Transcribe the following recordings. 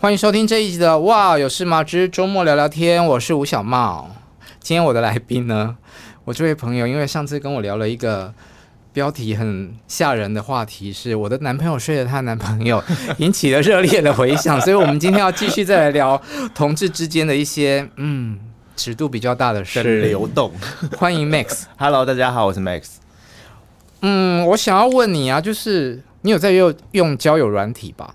欢迎收听这一集的《哇有事吗之周末聊聊天》，我是吴小茂。今天我的来宾呢，我这位朋友，因为上次跟我聊了一个标题很吓人的话题，是我的男朋友睡了她男朋友，引起了热烈的回响，所以我们今天要继续再来聊同志之间的一些嗯尺度比较大的事流动。欢迎 Max，Hello，大家好，我是 Max。嗯，我想要问你啊，就是你有在用用交友软体吧？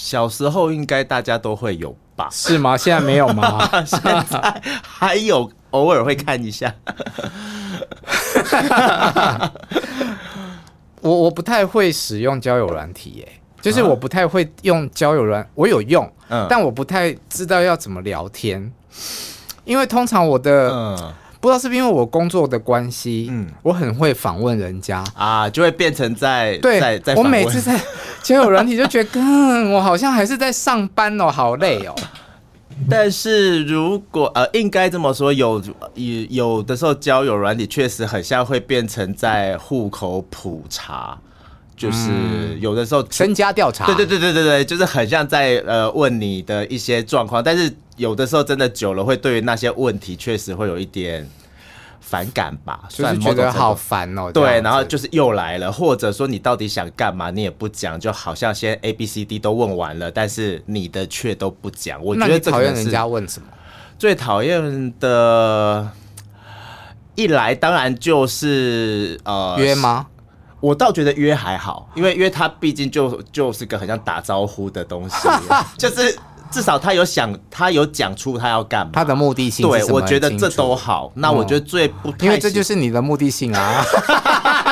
小时候应该大家都会有吧？是吗？现在没有吗？现在还有，偶尔会看一下。我我不太会使用交友软体耶，就是我不太会用交友软，我有用，嗯，但我不太知道要怎么聊天，因为通常我的，嗯。不知道是不是因为我工作的关系，嗯，我很会访问人家啊，就会变成在对，在在我每次在 交友软体就觉得，嗯，我好像还是在上班哦，好累哦。但是如果呃，应该这么说，有有有的时候交友软体确实很像会变成在户口普查。就是有的时候身家调查，对对对对对对，就是很像在呃问你的一些状况，但是有的时候真的久了，会对于那些问题确实会有一点反感吧，就是觉得好烦哦。对，然后就是又来了，或者说你到底想干嘛，你也不讲，就好像先 A B C D 都问完了，但是你的却都不讲。我觉得讨厌人家问什么？最讨厌的，一来当然就是呃约吗？我倒觉得约还好，因为约他毕竟就就是个很像打招呼的东西，就是至少他有想，他有讲出他要干嘛，他的目的性。对，我觉得这都好。那我觉得最不太，因为这就是你的目的性啊。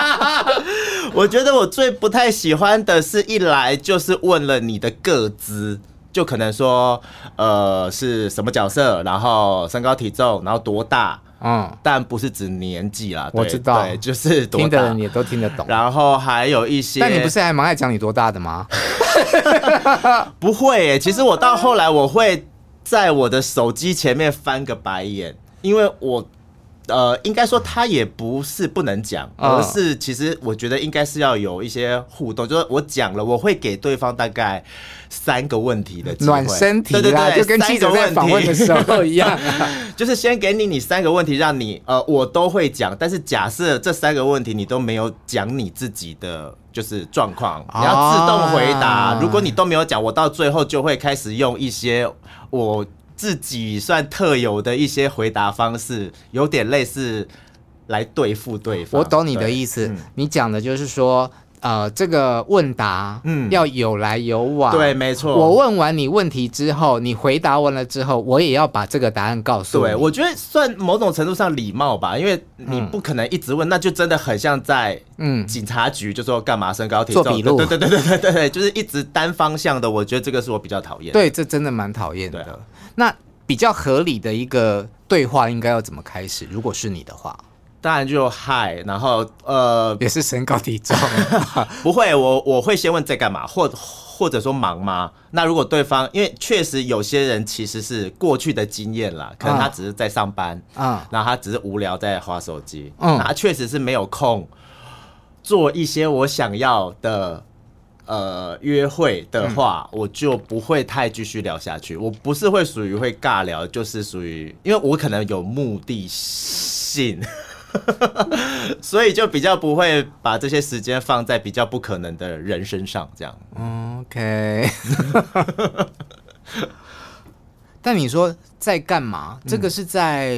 我觉得我最不太喜欢的是一来就是问了你的个资，就可能说呃是什么角色，然后身高体重，然后多大。嗯，但不是指年纪啦，我知道，对，就是听的人也都听得懂。然后还有一些，但你不是还蛮爱讲你多大的吗？不会耶，其实我到后来我会在我的手机前面翻个白眼，因为我。呃，应该说他也不是不能讲，而是其实我觉得应该是要有一些互动，就是我讲了，我会给对方大概三个问题的机会，暖身题，对对对，就跟记者在访问的时候一样，就是先给你你三个问题，让你呃我都会讲，但是假设这三个问题你都没有讲你自己的就是状况，你要自动回答，如果你都没有讲，我到最后就会开始用一些我。自己算特有的一些回答方式，有点类似来对付对方。我懂你的意思，嗯、你讲的就是说，呃，这个问答，嗯，要有来有往。对，没错。我问完你问题之后，你回答完了之后，我也要把这个答案告诉你。对，我觉得算某种程度上礼貌吧，因为你不可能一直问，嗯、那就真的很像在嗯警察局，就说干嘛身高体重，做笔录。对对对对对对对，就是一直单方向的。我觉得这个是我比较讨厌。对，这真的蛮讨厌的。那比较合理的一个对话应该要怎么开始？如果是你的话，当然就嗨，然后呃，也是身高体重，不会，我我会先问在干嘛，或或者说忙吗？那如果对方，因为确实有些人其实是过去的经验啦，可能他只是在上班，嗯，然后他只是无聊在滑手机，嗯，他确实是没有空做一些我想要的。呃，约会的话，嗯、我就不会太继续聊下去。我不是会属于会尬聊，就是属于，因为我可能有目的性，所以就比较不会把这些时间放在比较不可能的人身上，这样。OK。但你说在干嘛？这个是在、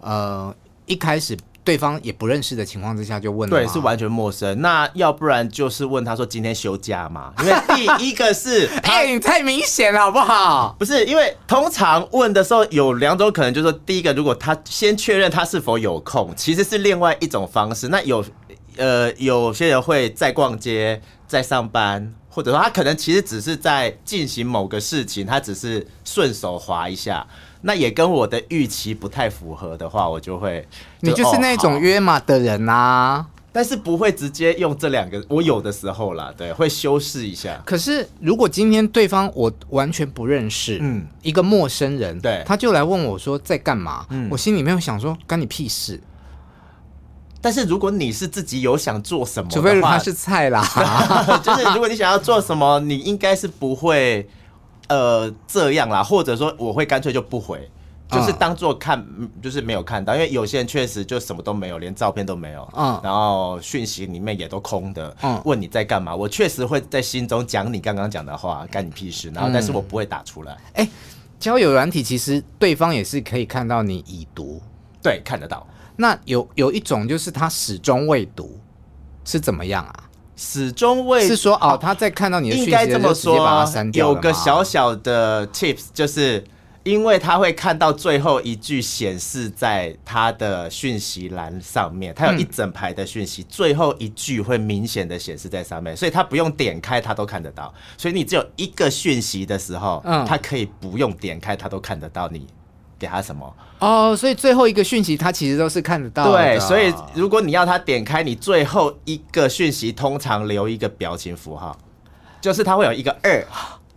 嗯、呃一开始。对方也不认识的情况之下就问了，对，是完全陌生。那要不然就是问他说今天休假吗？因为第一个是，哎、欸，你太明显了，好不好？不是，因为通常问的时候有两种可能，就是说第一个，如果他先确认他是否有空，其实是另外一种方式。那有呃有些人会在逛街，在上班，或者说他可能其实只是在进行某个事情，他只是顺手滑一下。那也跟我的预期不太符合的话，我就会就你就是那种约嘛的人啊，但是不会直接用这两个。我有的时候啦，对，会修饰一下。可是如果今天对方我完全不认识，嗯，一个陌生人，对，他就来问我说在干嘛，嗯，我心里面会想说干你屁事。但是如果你是自己有想做什么，除非他是菜啦，就是如果你想要做什么，你应该是不会。呃，这样啦，或者说我会干脆就不回，就是当做看，就是没有看到，因为有些人确实就什么都没有，连照片都没有，嗯，然后讯息里面也都空的，嗯，问你在干嘛，我确实会在心中讲你刚刚讲的话，干你屁事，然后但是我不会打出来。哎、欸，交友软体其实对方也是可以看到你已读，对，看得到。那有有一种就是他始终未读，是怎么样啊？始终未是说哦，他在看到你的讯息，应该这么说，有个小小的 tips，就是因为他会看到最后一句显示在他的讯息栏上面，他有一整排的讯息，最后一句会明显的显示在上面，所以他不用点开，他都看得到。所以你只有一个讯息的时候，嗯，他可以不用点开，他都看得到你。给他什么？哦，所以最后一个讯息他其实都是看得到的。对，所以如果你要他点开你最后一个讯息，通常留一个表情符号，就是他会有一个二，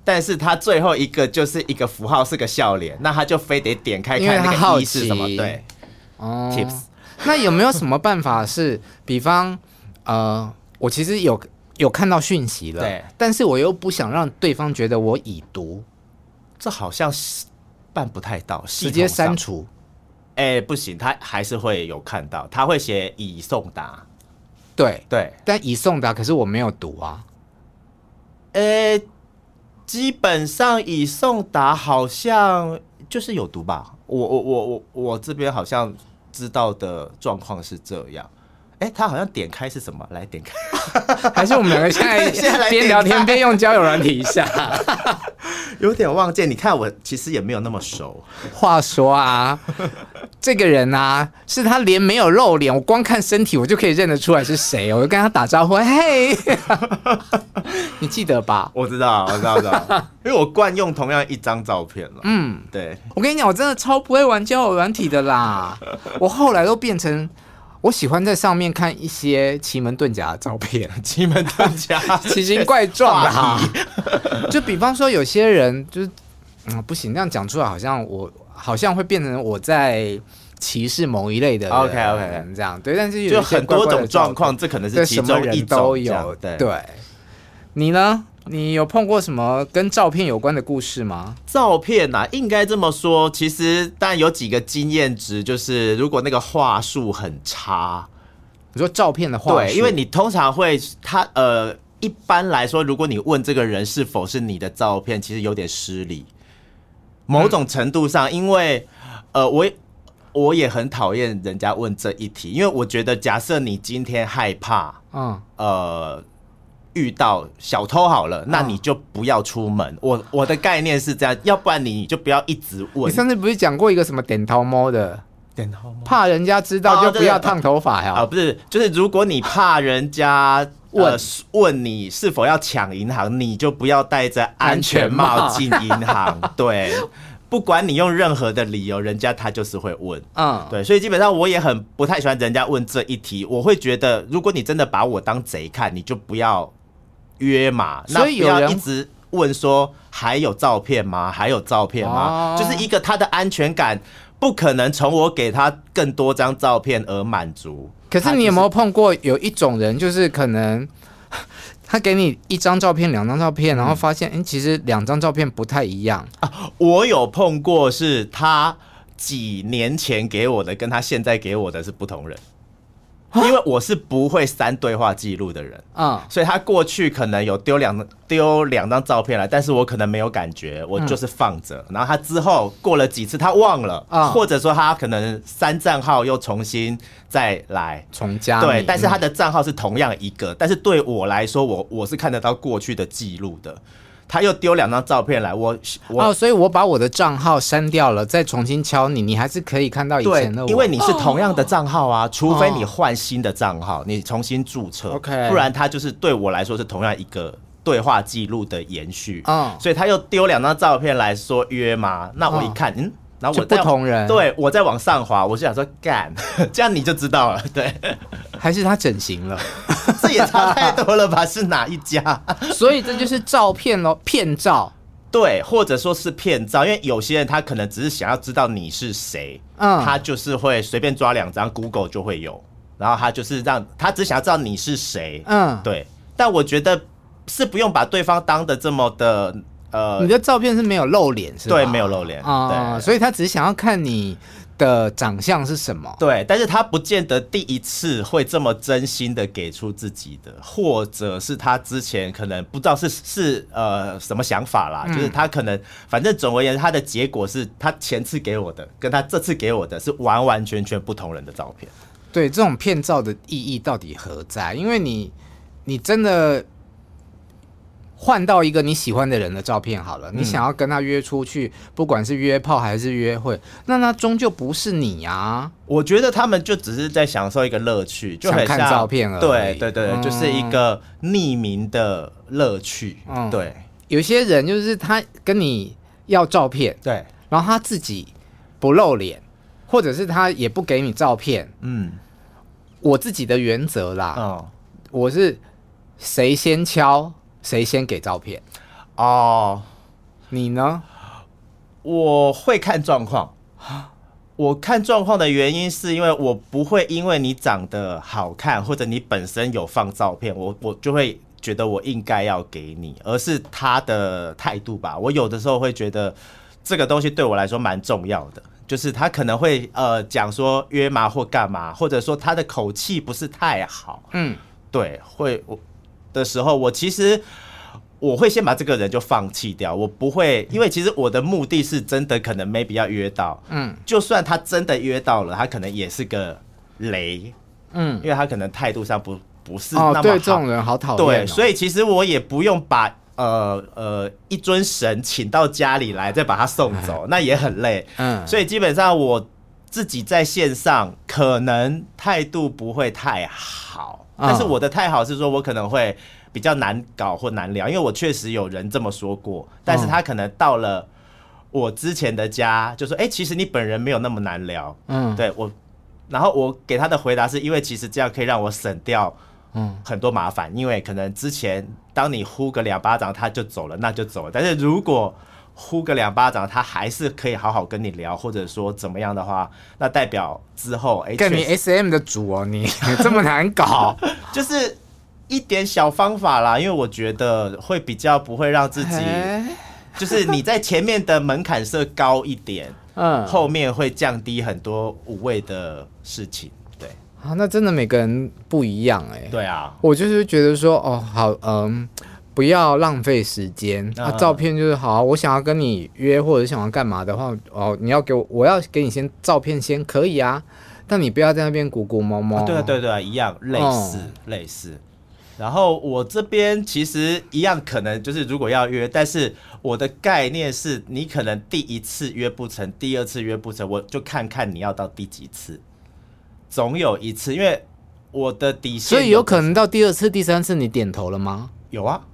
但是他最后一个就是一个符号是个笑脸，那他就非得点开看那个一是什么？对，哦，Tips。那有没有什么办法是，比方呃，我其实有有看到讯息了，对，但是我又不想让对方觉得我已读，这好像是。办不太到，直接删除，哎、欸，不行，他还是会有看到，他会写已送达，对。对，但已送达，可是我没有读啊，呃、欸，基本上已送达好像就是有读吧，我我我我我这边好像知道的状况是这样。哎，他好像点开是什么？来点开，还是我们两个现在 边聊天边用交友软体一下？有点忘记。你看我其实也没有那么熟。话说啊，这个人啊，是他连没有露脸，我光看身体我就可以认得出来是谁。我就跟他打招呼，嘿，你记得吧？我知道，我知道，我知道，因为我惯用同样一张照片了。嗯，对。我跟你讲，我真的超不会玩交友软体的啦。我后来都变成。我喜欢在上面看一些奇门遁甲的照片，奇门遁甲 奇形怪状的哈。就比方说，有些人就是嗯不行，这样讲出来好像我好像会变成我在歧视某一类的人。OK OK，这样对，但是就很多种状况，这可能是其中一种都有。对，对，你呢？你有碰过什么跟照片有关的故事吗？照片啊，应该这么说，其实但有几个经验值，就是如果那个话术很差，你说照片的话，对，因为你通常会他呃，一般来说，如果你问这个人是否是你的照片，其实有点失礼。某种程度上，因为呃，我我也很讨厌人家问这一题，因为我觉得，假设你今天害怕，嗯，呃。遇到小偷好了，那你就不要出门。哦、我我的概念是这样，要不然你就不要一直问。你上次不是讲过一个什么点头猫的？点头猫怕人家知道就不要烫头发呀？啊，不是，就是如果你怕人家问、呃、问你是否要抢银行，你就不要戴着安全帽进银行。对，不管你用任何的理由，人家他就是会问。嗯，对，所以基本上我也很不太喜欢人家问这一题。我会觉得，如果你真的把我当贼看，你就不要。约嘛，那不要一直问说还有照片吗？还有照片吗？就是一个他的安全感不可能从我给他更多张照片而满足。可是你有没有碰过有一种人，就是可能 他给你一张照片、两张照片，然后发现，哎，其实两张照片不太一样啊。我有碰过，是他几年前给我的，跟他现在给我的是不同人。因为我是不会删对话记录的人，嗯，所以他过去可能有丢两丢两张照片来，但是我可能没有感觉，我就是放着。嗯、然后他之后过了几次，他忘了，嗯、或者说他可能删账号又重新再来。重加，对，但是他的账号是同样一个，但是对我来说，我我是看得到过去的记录的。他又丢两张照片来，我我哦，所以我把我的账号删掉了，再重新敲你，你还是可以看到以前的我。因为你是同样的账号啊，除非你换新的账号，你重新注册，OK，不然他就是对我来说是同样一个对话记录的延续。嗯，所以他又丢两张照片来说约吗？那我一看，嗯。然后我不同人，对，我再往上滑，我是想说干，这样你就知道了，对，还是他整形了，这也差太多了吧？是哪一家？所以这就是照片喽，骗照，对，或者说是骗照，因为有些人他可能只是想要知道你是谁，嗯，他就是会随便抓两张，Google 就会有，然后他就是让他只想要知道你是谁，嗯，对，但我觉得是不用把对方当的这么的。呃，你的照片是没有露脸，是吧？对，没有露脸啊，对，所以他只是想要看你的长相是什么。对，但是他不见得第一次会这么真心的给出自己的，或者是他之前可能不知道是是呃什么想法啦，嗯、就是他可能反正总而言之，他的结果是他前次给我的跟他这次给我的是完完全全不同人的照片。对，这种骗照的意义到底何在？因为你你真的。换到一个你喜欢的人的照片好了，你想要跟他约出去，不管是约炮还是约会，那他终究不是你呀。我觉得他们就只是在享受一个乐趣，就很像看照片而已。对对对，就是一个匿名的乐趣。嗯，对。有些人就是他跟你要照片，对，然后他自己不露脸，或者是他也不给你照片。嗯，我自己的原则啦，嗯，我是谁先敲。谁先给照片？哦，你呢？我会看状况。我看状况的原因是因为我不会因为你长得好看，或者你本身有放照片，我我就会觉得我应该要给你，而是他的态度吧。我有的时候会觉得这个东西对我来说蛮重要的，就是他可能会呃讲说约嘛或干嘛，或者说他的口气不是太好。嗯，对，会我。的时候，我其实我会先把这个人就放弃掉，我不会，因为其实我的目的是真的可能 maybe 要约到，嗯，就算他真的约到了，他可能也是个雷，嗯，因为他可能态度上不不是那么好，哦，对，这种人好讨厌，对，所以其实我也不用把呃呃一尊神请到家里来再把他送走，那也很累，嗯，所以基本上我自己在线上可能态度不会太好。但是我的太好是说，我可能会比较难搞或难聊，因为我确实有人这么说过。但是他可能到了我之前的家，就说：“哎，其实你本人没有那么难聊。”嗯，对我，然后我给他的回答是因为其实这样可以让我省掉嗯很多麻烦，因为可能之前当你呼个两巴掌他就走了，那就走了。但是如果呼个两巴掌，他还是可以好好跟你聊，或者说怎么样的话，那代表之后哎，跟你 SM 的主哦，你 这么难搞，就是一点小方法啦，因为我觉得会比较不会让自己，就是你在前面的门槛设高一点，嗯，后面会降低很多无谓的事情，对。啊，那真的每个人不一样哎，对啊，我就是觉得说哦，好，嗯。不要浪费时间啊！照片就是好，我想要跟你约或者想要干嘛的话，哦，你要给我，我要给你先照片先可以啊，但你不要在那边鼓鼓摸摸。对对对，一样类似、哦、类似。然后我这边其实一样，可能就是如果要约，但是我的概念是你可能第一次约不成，第二次约不成，我就看看你要到第几次，总有一次，因为我的底线。所以有可能到第二次、第三次，你点头了吗？有啊。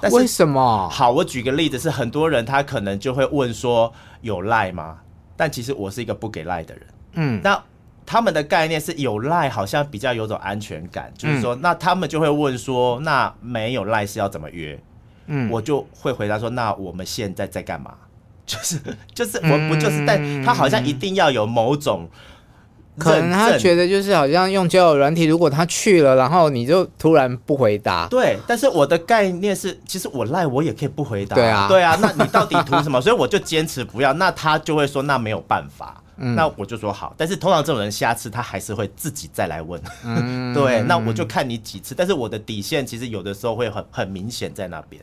但是为什么？好，我举个例子，是很多人他可能就会问说有赖吗？但其实我是一个不给赖的人。嗯，那他们的概念是有赖，好像比较有种安全感，就是说，那他们就会问说，那没有赖是要怎么约？嗯，我就会回答说，那我们现在在干嘛？就是就是我不就是，但他好像一定要有某种可能他觉得就是好像用交友软体，如果他去了，然后你就突然不回答。对，但是我的概念是，其实我赖我也可以不回答。对啊，对啊，那你到底图什么？所以我就坚持不要。那他就会说，那没有办法。嗯，那我就说好。但是通常这种人，下次他还是会自己再来问。嗯，对，那我就看你几次。但是我的底线其实有的时候会很很明显在那边。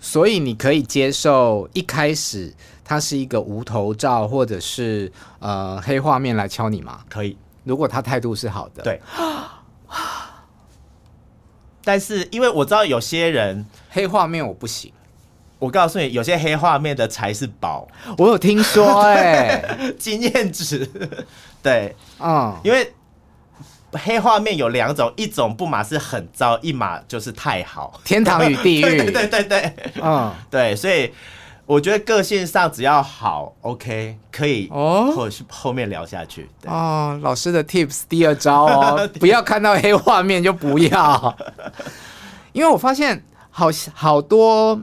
所以你可以接受一开始。他是一个无头照，或者是呃黑画面来敲你吗？可以，如果他态度是好的。对。但是因为我知道有些人黑画面我不行，我告诉你，有些黑画面的才是宝。我有听说哎、欸，经验值。对，嗯，因为黑画面有两种，一种不码是很糟，一码就是太好，天堂与地狱。对对对，嗯，对，所以。我觉得个性上只要好，OK，可以哦，或者是后面聊下去。哦，老师的 Tips 第二招哦，不要看到黑画面就不要，因为我发现好好多，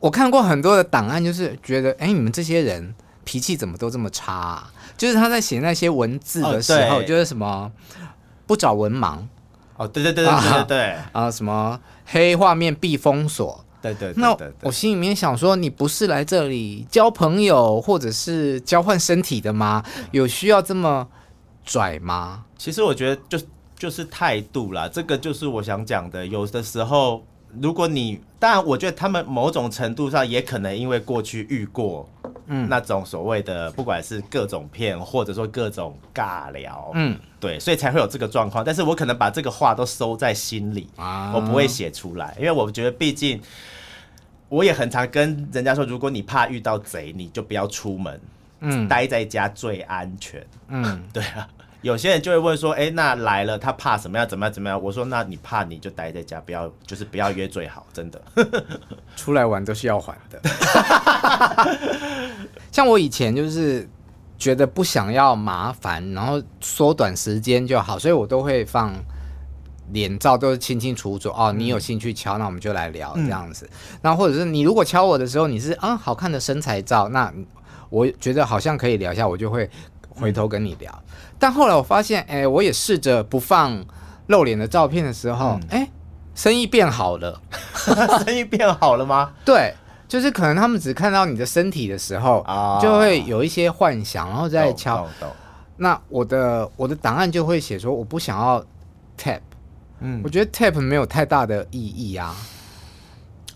我看过很多的档案，就是觉得，哎，你们这些人脾气怎么都这么差啊？就是他在写那些文字的时候，就是什么不找文盲，哦，对对对对对对对，啊，什么黑画面必封锁。对对，对，那我心里面想说，你不是来这里交朋友或者是交换身体的吗？有需要这么拽吗？其实我觉得就就是态度啦，这个就是我想讲的。有的时候，如果你当然，我觉得他们某种程度上也可能因为过去遇过，嗯，那种所谓的不管是各种骗或者说各种尬聊，嗯，对，所以才会有这个状况。但是我可能把这个话都收在心里啊，我不会写出来，因为我觉得毕竟。我也很常跟人家说，如果你怕遇到贼，你就不要出门，嗯，待在家最安全，嗯，对啊。有些人就会问说，哎、欸，那来了他怕什么样？怎么样？怎么样？我说，那你怕你就待在家，不要就是不要约最好，真的。出来玩都是要还的。像我以前就是觉得不想要麻烦，然后缩短时间就好，所以我都会放。脸照都是清清楚楚哦，你有兴趣敲，那我们就来聊这样子。然后或者是你如果敲我的时候，你是啊好看的身材照，那我觉得好像可以聊一下，我就会回头跟你聊。但后来我发现，哎，我也试着不放露脸的照片的时候，哎，生意变好了，生意变好了吗？对，就是可能他们只看到你的身体的时候，就会有一些幻想，然后再敲。那我的我的档案就会写说，我不想要 tap。嗯，我觉得 tap 没有太大的意义啊。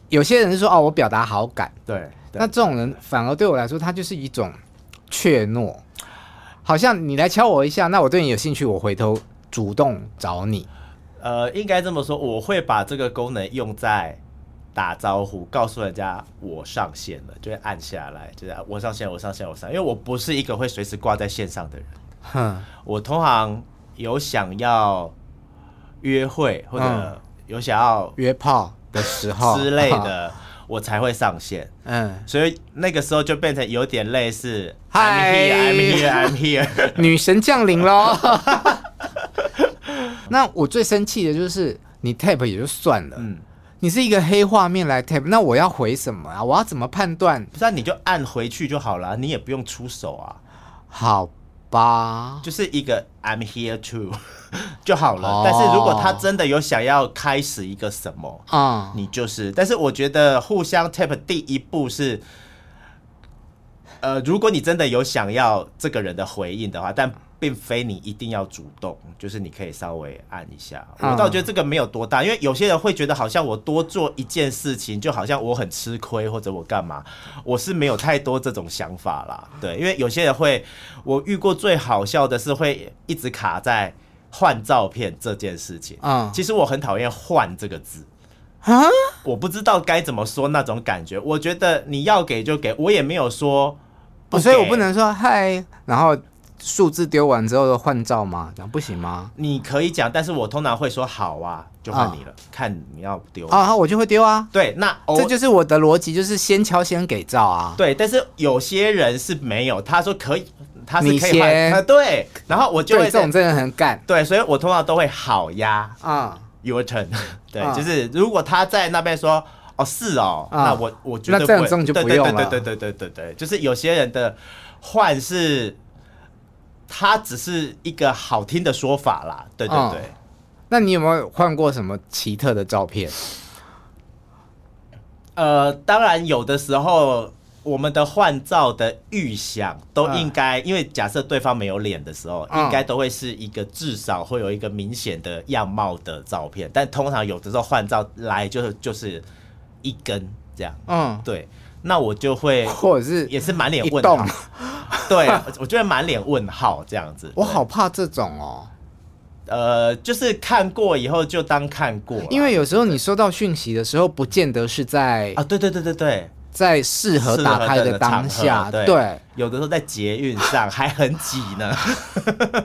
有些人是说哦，我表达好感，对，那这种人反而对我来说，他就是一种怯懦，好像你来敲我一下，那我对你有兴趣，我回头主动找你。呃，应该这么说，我会把这个功能用在打招呼，告诉人家我上线了，就会按下来，就是我上线，我上线，我上，因为我不是一个会随时挂在线上的人。哼，我通常有想要。约会或者有想要约炮的时候之类的，我才会上线。嗯，所以那个时候就变成有点类似 I'm here, I'm here, I'm here，女神降临喽。那我最生气的就是你 tap 也就算了，嗯，你是一个黑画面来 tap，那我要回什么啊？我要怎么判断？不是，你就按回去就好了，你也不用出手啊。好。吧，就是一个 I'm here too 就好了。Oh. 但是如果他真的有想要开始一个什么，啊，uh. 你就是。但是我觉得互相 tap 第一步是，呃，如果你真的有想要这个人的回应的话，但。并非你一定要主动，就是你可以稍微按一下。我倒觉得这个没有多大，因为有些人会觉得好像我多做一件事情，就好像我很吃亏或者我干嘛。我是没有太多这种想法啦。对，因为有些人会，我遇过最好笑的是会一直卡在换照片这件事情。嗯，其实我很讨厌“换”这个字啊，我不知道该怎么说那种感觉。我觉得你要给就给，我也没有说，所以我不能说嗨，然后。数字丢完之后的换照吗？那不行吗？你可以讲，但是我通常会说好啊，就换你了，看你要不丢啊，我就会丢啊。对，那这就是我的逻辑，就是先敲先给照啊。对，但是有些人是没有，他说可以，他是可以换。对，然后我就会这种真的很干。对，所以我通常都会好呀。嗯，Your turn。对，就是如果他在那边说哦是哦，那我我觉得这样就不用了。对对对对对对对，就是有些人的换是。它只是一个好听的说法啦。对对对。嗯、那你有没有换过什么奇特的照片？呃，当然有的时候。我们的换照的预想都应该，因为假设对方没有脸的时候，应该都会是一个至少会有一个明显的样貌的照片。但通常有的时候换照来就是就是一根这样，嗯，对。那我就会 或者是也是满脸问号，对，我就会满脸问号这样子。我好怕这种哦，呃，就是看过以后就当看过，因为有时候你收到讯息的时候，不见得是在啊，对对对对对。在适合打开的当下，对，对，有的时候在捷运上还很挤呢。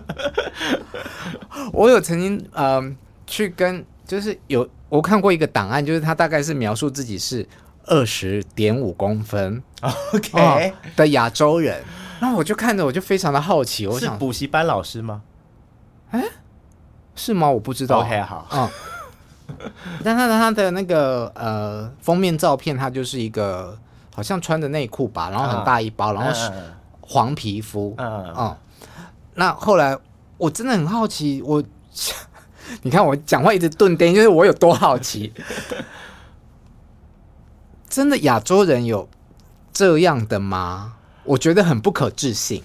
我有曾经嗯、呃、去跟，就是有我看过一个档案，就是他大概是描述自己是二十点五公分，OK、哦、的亚洲人，然后我就看着我就非常的好奇，我想是补习班老师吗？哎，是吗？我不知道。OK，好，嗯。但他的他的那个呃封面照片，他就是一个好像穿着内裤吧，然后很大一包，然后是黄皮肤，嗯嗯。那后来我真的很好奇，我 你看我讲话一直顿点，就是我有多好奇，真的亚洲人有这样的吗？我觉得很不可置信。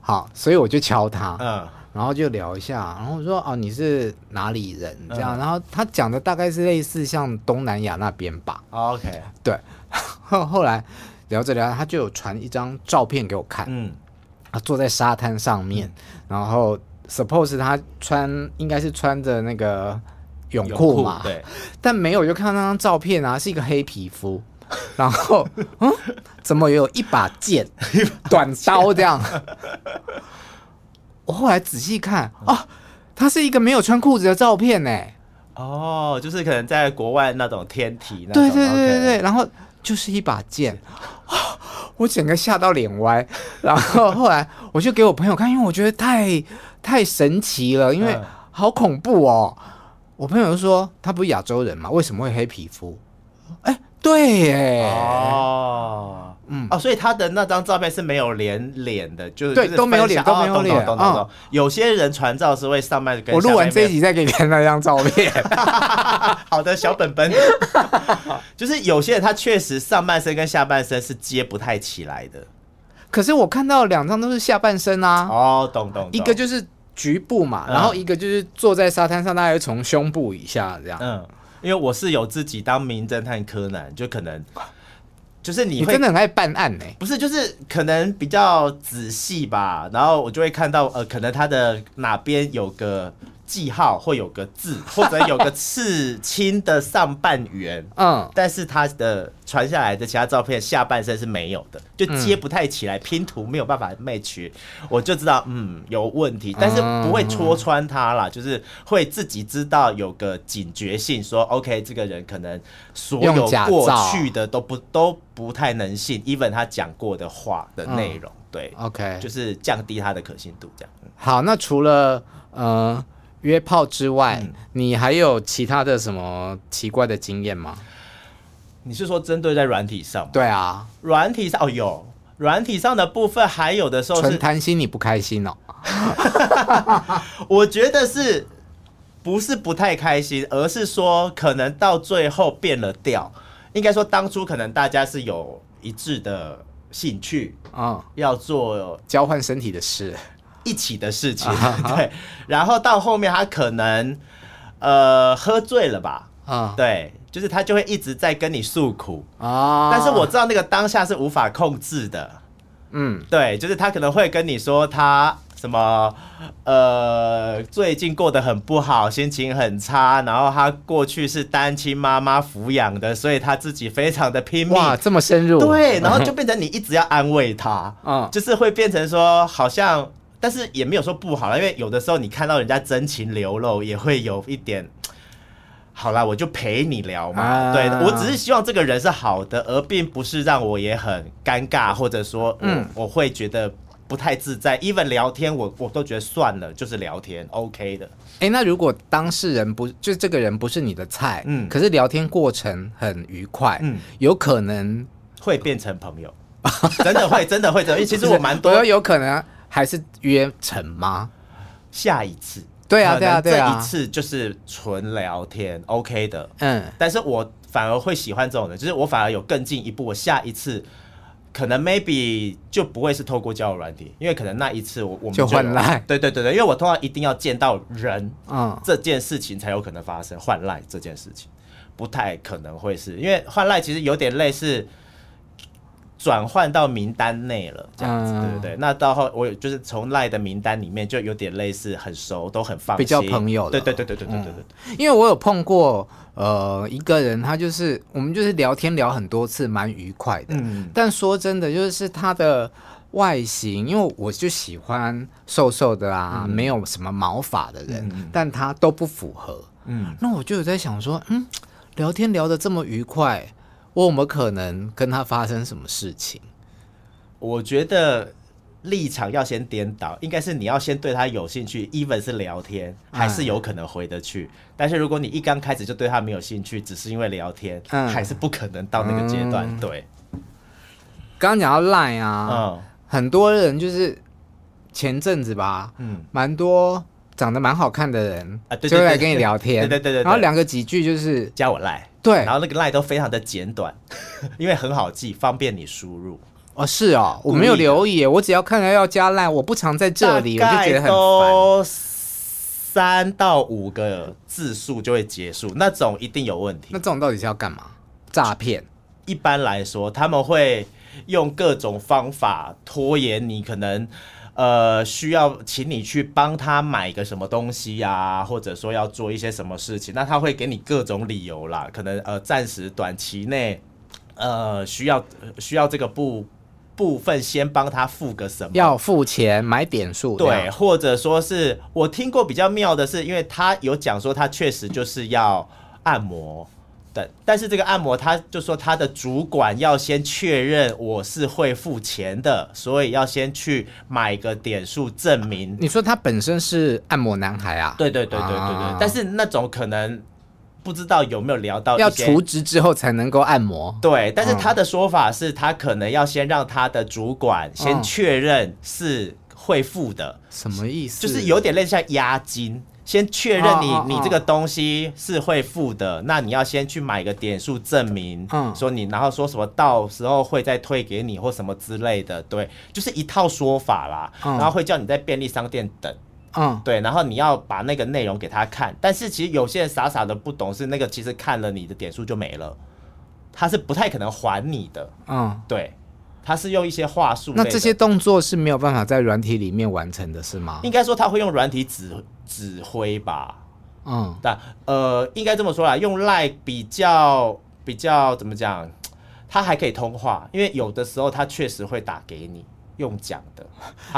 好，所以我就敲他，嗯。然后就聊一下，然后我说哦，你是哪里人？这样，嗯、然后他讲的大概是类似像东南亚那边吧。OK，对。后后来聊着聊着，他就有传一张照片给我看。嗯，他坐在沙滩上面，嗯、然后 suppose 他穿应该是穿着那个泳裤嘛。对。但没有，就看到那张照片啊，是一个黑皮肤，然后 嗯，怎么有一把剑，短刀这样？我后来仔细看，哦，他是一个没有穿裤子的照片呢。哦，就是可能在国外那种天体那种。对对对对对，然后就是一把剑，我整个吓到脸歪。然后后来我就给我朋友看，因为我觉得太太神奇了，因为好恐怖哦。我朋友就说他不是亚洲人嘛，为什么会黑皮肤？哎，对耶。哦。嗯哦，所以他的那张照片是没有连脸的，就是对都没有脸，都没有脸。懂懂懂。有些人传照是会上半跟。我录完这一集再给你看那张照片。好的，小本本。就是有些人他确实上半身跟下半身是接不太起来的。可是我看到两张都是下半身啊。哦，懂懂。一个就是局部嘛，然后一个就是坐在沙滩上，大概从胸部以下这样。嗯，因为我是有自己当名侦探柯南，就可能。就是你真的很爱办案呢？不是，就是可能比较仔细吧，然后我就会看到，呃，可能他的哪边有个。记号会有个字，或者有个刺青的上半圆，嗯，但是他的传下来的其他照片下半身是没有的，就接不太起来，嗯、拼图没有办法 match，我就知道嗯有问题，但是不会戳穿他啦，嗯、就是会自己知道有个警觉性说，说 OK 这个人可能所有过去的都不都不太能信，even 他讲过的话的内容，嗯、对，OK 就是降低他的可信度这样。好，那除了呃。约炮之外，嗯、你还有其他的什么奇怪的经验吗？你是说针对在软体上吗？对啊，软体上哦有，软体上的部分还有的时候是纯贪心，你不开心哦？我觉得是不是不太开心，而是说可能到最后变了调。应该说当初可能大家是有一致的兴趣啊，嗯、要做交换身体的事。一起的事情，对，然后到后面他可能呃喝醉了吧，啊，对，就是他就会一直在跟你诉苦啊，但是我知道那个当下是无法控制的，嗯，对，就是他可能会跟你说他什么呃最近过得很不好，心情很差，然后他过去是单亲妈妈抚养的，所以他自己非常的拼命，哇，这么深入，对，然后就变成你一直要安慰他，嗯，就是会变成说好像。但是也没有说不好了，因为有的时候你看到人家真情流露，也会有一点，好啦，我就陪你聊嘛。啊、对，我只是希望这个人是好的，而并不是让我也很尴尬，或者说，嗯，我会觉得不太自在。even 聊天我，我我都觉得算了，就是聊天，OK 的。哎、欸，那如果当事人不，就是这个人不是你的菜，嗯，可是聊天过程很愉快，嗯，有可能会变成朋友，真的会，真的会，因为其实我蛮多，有可能。还是约成吗？下一次，对啊，对啊，对啊，这一次就是纯聊天，OK 的。嗯，但是我反而会喜欢这种人，就是我反而有更进一步，我下一次可能 maybe 就不会是透过交友软体，因为可能那一次我我们就换赖，对对对对，因为我通常一定要见到人，嗯，这件事情才有可能发生换赖这件事情，不太可能会是因为换赖其实有点类似。转换到名单内了，这样子，嗯、对不对？那到后我就是从赖的名单里面，就有点类似很熟，都很放心，比较朋友。对对对对对对对对，嗯。因为我有碰过呃一个人，他就是我们就是聊天聊很多次，蛮愉快的。嗯。但说真的，就是他的外形，因为我就喜欢瘦瘦的啊，嗯、没有什么毛发的人，嗯、但他都不符合。嗯。那我就有在想说，嗯，聊天聊得这么愉快。我有没有可能跟他发生什么事情？我觉得立场要先颠倒，应该是你要先对他有兴趣，even 是聊天，还是有可能回得去。嗯、但是如果你一刚开始就对他没有兴趣，只是因为聊天，嗯、还是不可能到那个阶段。嗯、对，刚刚讲到 Line 啊，嗯、很多人就是前阵子吧，嗯，蛮多长得蛮好看的人啊，就会来跟你聊天，对对对对，然后两个几句就是加我 Line。对，然后那个 line 都非常的简短，因为很好记，方便你输入。哦，是哦，我没有留意，我只要看到要加 line，我不常在这里，我就觉得很烦。三到五个字数就会结束，那种一定有问题。那这种到底是要干嘛？诈骗？一般来说，他们会用各种方法拖延你，可能。呃，需要请你去帮他买个什么东西呀、啊，或者说要做一些什么事情，那他会给你各种理由啦。可能呃，暂时短期内，呃，需要需要这个部部分先帮他付个什么，要付钱买点数，对，或者说是我听过比较妙的是，因为他有讲说他确实就是要按摩。对，但是这个按摩，他就说他的主管要先确认我是会付钱的，所以要先去买个点数证明。你说他本身是按摩男孩啊？对对对对对对。啊、但是那种可能不知道有没有聊到要除职之后才能够按摩。对，但是他的说法是他可能要先让他的主管先确认是会付的。什么意思？就是有点类似像押金。先确认你你这个东西是会付的，oh, oh, oh. 那你要先去买个点数证明，嗯，说你然后说什么到时候会再退给你或什么之类的，对，就是一套说法啦，嗯、然后会叫你在便利商店等，嗯，对，然后你要把那个内容给他看，但是其实有些人傻傻的不懂，是那个其实看了你的点数就没了，他是不太可能还你的，嗯，对。他是用一些话术，那这些动作是没有办法在软体里面完成的，是吗？应该说他会用软体指指挥吧。嗯，但呃，应该这么说啦，用 Line 比较比较怎么讲？他还可以通话，因为有的时候他确实会打给你用讲的。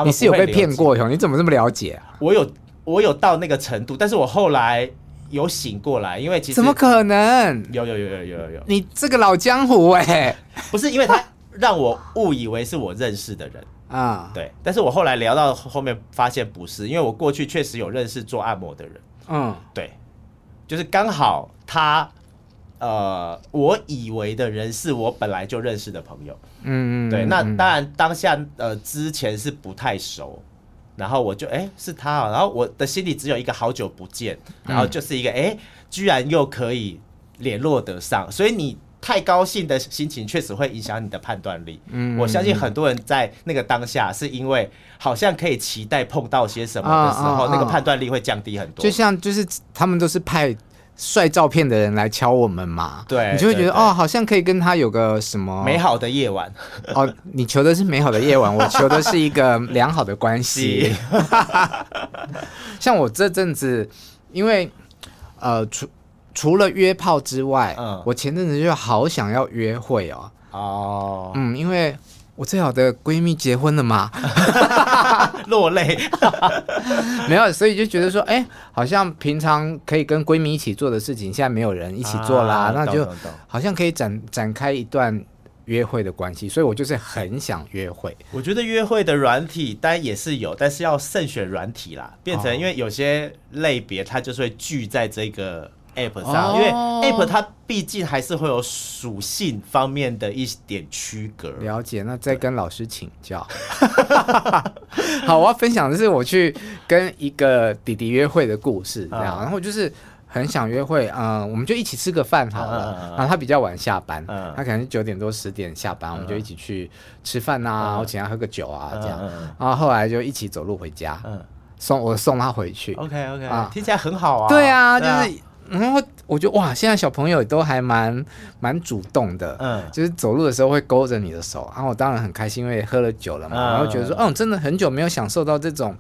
你是有被骗过哟？你怎么这么了解啊？我有我有到那个程度，但是我后来有醒过来，因为其实怎么可能？有有有有有有有，你这个老江湖哎、欸，不是因为他。让我误以为是我认识的人。啊，对，但是我后来聊到后面发现不是，因为我过去确实有认识做按摩的人，嗯，对，就是刚好他，呃，我以为的人是我本来就认识的朋友，嗯嗯，对，那当然当下呃之前是不太熟，然后我就哎是他啊，然后我的心里只有一个好久不见，然后就是一个哎居然又可以联络得上，所以你。太高兴的心情确实会影响你的判断力。嗯，我相信很多人在那个当下是因为好像可以期待碰到些什么的时候，那个判断力会降低很多。就像就是他们都是派帅照片的人来敲我们嘛，对，你就会觉得哦，好像可以跟他有个什么美好的夜晚。哦，你求的是美好的夜晚，我求的是一个良好的关系。像我这阵子，因为呃，除除了约炮之外，嗯，我前阵子就好想要约会哦。哦，嗯，因为我最好的闺蜜结婚了嘛，落泪，没有，所以就觉得说，哎、欸，好像平常可以跟闺蜜一起做的事情，现在没有人一起做啦，啊、那就好像可以展展开一段约会的关系，所以我就是很想约会。我觉得约会的软体当然也是有，但是要慎选软体啦，变成因为有些类别它就是会聚在这个。App 上，因为 App 它毕竟还是会有属性方面的一点区隔。了解，那再跟老师请教。好，我要分享的是我去跟一个弟弟约会的故事，这样，然后就是很想约会，嗯，我们就一起吃个饭好了。然后他比较晚下班，他可能九点多十点下班，我们就一起去吃饭啊，我请他喝个酒啊，这样。然后后来就一起走路回家，嗯送我送他回去。OK OK，啊，听起来很好啊。对啊，就是。然后我觉得哇，现在小朋友都还蛮蛮主动的，嗯，就是走路的时候会勾着你的手，然后我当然很开心，因为喝了酒了嘛，然后觉得说，嗯，真的很久没有享受到这种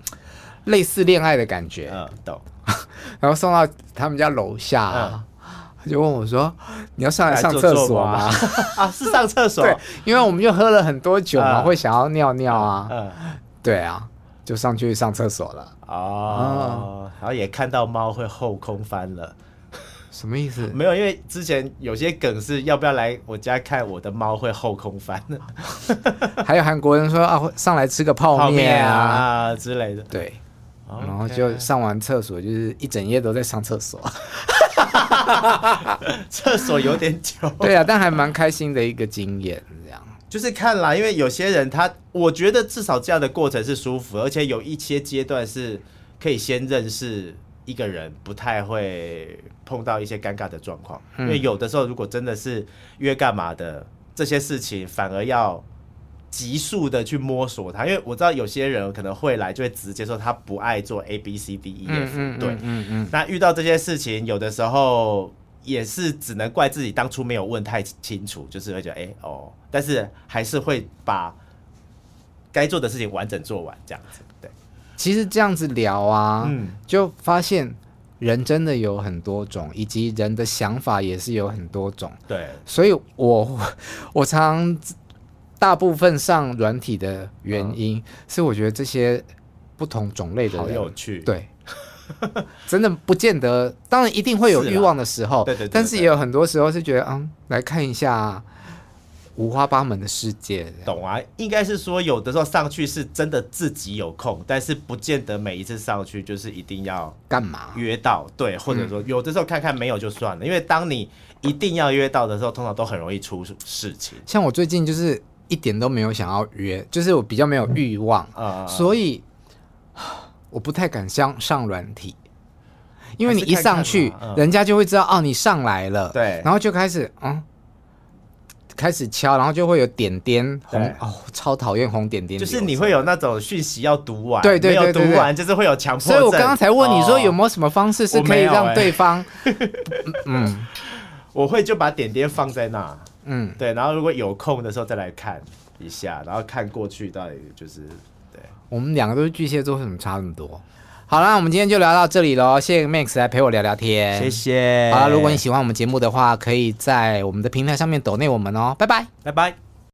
类似恋爱的感觉，嗯，懂。然后送到他们家楼下，他就问我说：“你要上来上厕所吗？” 啊，是上厕所，对，因为我们就喝了很多酒嘛，会想要尿尿啊，嗯，对啊，就上去上厕所了。哦，然后也看到猫会后空翻了。什么意思？没有，因为之前有些梗是要不要来我家看我的猫会后空翻呢？还有韩国人说啊，上来吃个泡面啊，啊之类的。对.然后就上完厕所，就是一整夜都在上厕所。厕所有点久。对啊，但还蛮开心的一个经验，这样。就是看啦，因为有些人他，我觉得至少这样的过程是舒服，而且有一些阶段是可以先认识。一个人不太会碰到一些尴尬的状况，因为有的时候如果真的是约干嘛的这些事情，反而要急速的去摸索它。因为我知道有些人可能会来就会直接说他不爱做 A B C D E F，对，嗯嗯。那遇到这些事情，有的时候也是只能怪自己当初没有问太清楚，就是会觉得哎哦，但是还是会把该做的事情完整做完这样子，对。其实这样子聊啊，嗯，就发现人真的有很多种，以及人的想法也是有很多种。对，所以我 我常大部分上软体的原因，嗯，是我觉得这些不同种类的人好有趣。对，真的不见得，当然一定会有欲望的时候，对对，但是也有很多时候是觉得，嗯，来看一下。五花八门的世界，懂啊？应该是说，有的时候上去是真的自己有空，但是不见得每一次上去就是一定要干嘛约到，对，或者说有的时候看看没有就算了，嗯、因为当你一定要约到的时候，通常都很容易出事情。像我最近就是一点都没有想要约，就是我比较没有欲望，嗯、所以我不太敢上上软体，因为你一上去，看看嗯、人家就会知道哦，你上来了，对，然后就开始嗯。开始敲，然后就会有点点红哦，超讨厌红点点。就是你会有那种讯息要读完，对对对，读完就是会有强迫症。所以我刚刚才问你说有没有什么方式是可以让对方，嗯，我会就把点点放在那，嗯，对，然后如果有空的时候再来看一下，然后看过去到底就是对。我们两个都是巨蟹座，为什么差那么多？好啦，我们今天就聊到这里喽。谢谢 Max 来陪我聊聊天，谢谢。好啦，如果你喜欢我们节目的话，可以在我们的平台上面抖内我们哦。拜拜，拜拜。